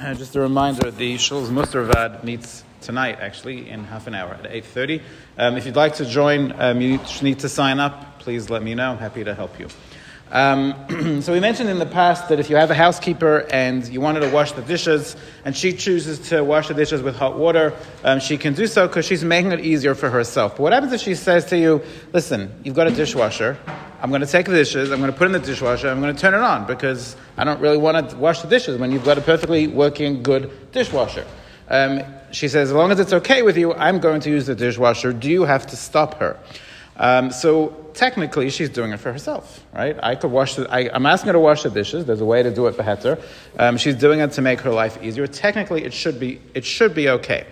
Uh, just a reminder, the Shul's Mustervad meets tonight, actually, in half an hour at 8.30. Um, if you'd like to join, um, you need to sign up. Please let me know. I'm happy to help you. Um, so we mentioned in the past that if you have a housekeeper and you wanted to wash the dishes, and she chooses to wash the dishes with hot water, um, she can do so because she's making it easier for herself. But what happens if she says to you, listen, you've got a dishwasher, I'm going to take the dishes, I'm going to put in the dishwasher, I'm going to turn it on because I don't really want to wash the dishes when you've got a perfectly working, good dishwasher. Um, she says, as long as it's okay with you, I'm going to use the dishwasher. Do you have to stop her? Um, so technically, she's doing it for herself, right? I could wash the, I, am asking her to wash the dishes. There's a way to do it for Heter. Um, she's doing it to make her life easier. Technically, it should be, it should be okay.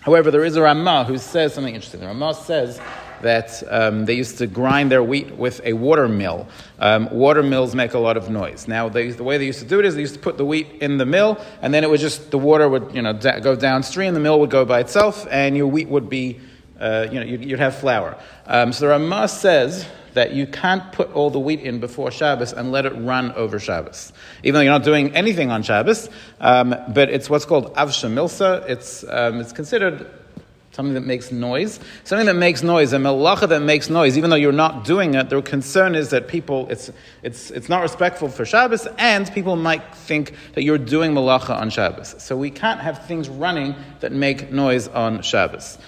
However, there is a Ramah who says something interesting. The Ramah says that um, they used to grind their wheat with a water mill. Um, water mills make a lot of noise. Now, they, the way they used to do it is they used to put the wheat in the mill, and then it would just, the water would you know, da- go downstream, the mill would go by itself, and your wheat would be, uh, you know, you'd, you'd have flour. Um, so the Ramah says that you can't put all the wheat in before Shabbos and let it run over Shabbos. Even though you're not doing anything on Shabbos, um, but it's what's called avshamilsa. It's, um, it's considered something that makes noise. Something that makes noise, a melacha that makes noise, even though you're not doing it, the concern is that people, it's, it's, it's not respectful for Shabbos, and people might think that you're doing melacha on Shabbos. So we can't have things running that make noise on Shabbos.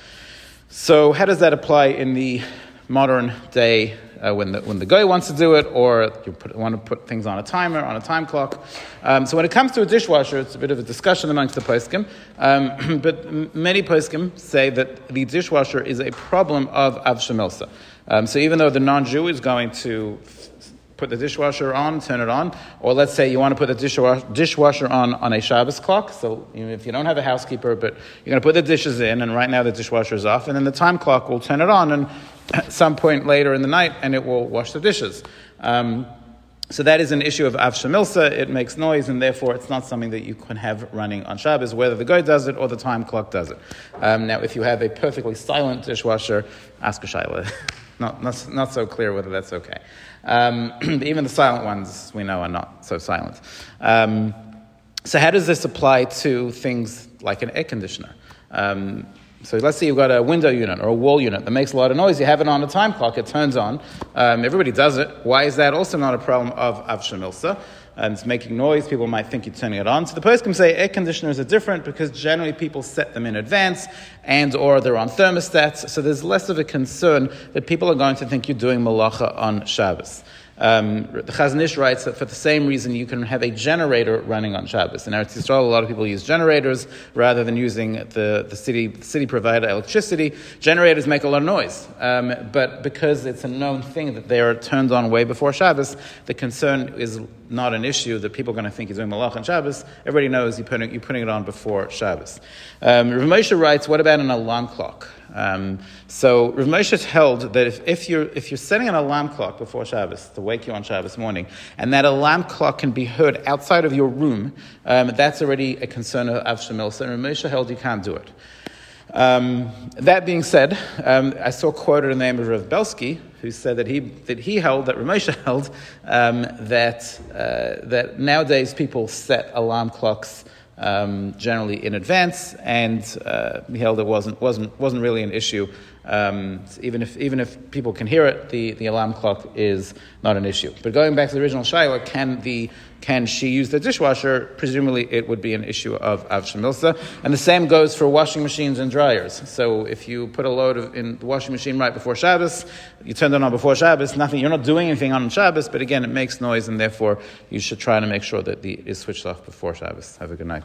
So how does that apply in the modern day uh, when, the, when the guy wants to do it, or you put, want to put things on a timer, on a time clock. Um, so when it comes to a dishwasher, it's a bit of a discussion amongst the poskim. Um, but many poskim say that the dishwasher is a problem of avshamilsa. Um, so even though the non-Jew is going to put the dishwasher on, turn it on, or let's say you want to put the dishwasher, dishwasher on on a Shabbos clock. So if you don't have a housekeeper, but you're going to put the dishes in, and right now the dishwasher is off, and then the time clock will turn it on, and at some point later in the night, and it will wash the dishes. Um, so that is an issue of avshamilsa. It makes noise, and therefore it's not something that you can have running on Shabbos, whether the guy does it or the time clock does it. Um, now, if you have a perfectly silent dishwasher, ask a shaila. not, not, not so clear whether that's okay. Um, even the silent ones we know are not so silent. Um, so, how does this apply to things like an air conditioner? Um, so let's say you've got a window unit or a wall unit that makes a lot of noise. You have it on a time clock, it turns on. Um, everybody does it. Why is that also not a problem of avshamilsa? And it's making noise. People might think you're turning it on. So the can say air conditioners are different because generally people set them in advance and or they're on thermostats. So there's less of a concern that people are going to think you're doing malacha on Shabbos. Um, the Chazon Ish writes that for the same reason you can have a generator running on Shabbos. In Eretz Yisrael, a lot of people use generators rather than using the, the city the city provided electricity. Generators make a lot of noise, um, but because it's a known thing that they are turned on way before Shabbos, the concern is not an issue that people are going to think he's doing malach on Shabbos. Everybody knows you're putting, you're putting it on before Shabbos. Um, Rav Moshe writes, what about an alarm clock? Um, so Rav Moshe held that if, if, you're, if you're setting an alarm clock before Shabbos to wake you on Shabbos morning, and that alarm clock can be heard outside of your room, um, that's already a concern of Avshamil. So Rav Moshe held you can't do it. Um, that being said, um, I saw quoted in the name of Rav Belsky, who said that he, that he held, that Ramosha held, um, that, uh, that nowadays people set alarm clocks um, generally in advance, and uh, he held it wasn't, wasn't, wasn't really an issue. Um, even, if, even if people can hear it, the, the alarm clock is not an issue. But going back to the original Shaila, can, the, can she use the dishwasher? Presumably it would be an issue of Avshamilsa. And the same goes for washing machines and dryers. So if you put a load of, in the washing machine right before Shabbos, you turn it on before Shabbos, nothing, you're not doing anything on Shabbos, but again, it makes noise, and therefore you should try to make sure that the is switched off before Shabbos. Have a good night.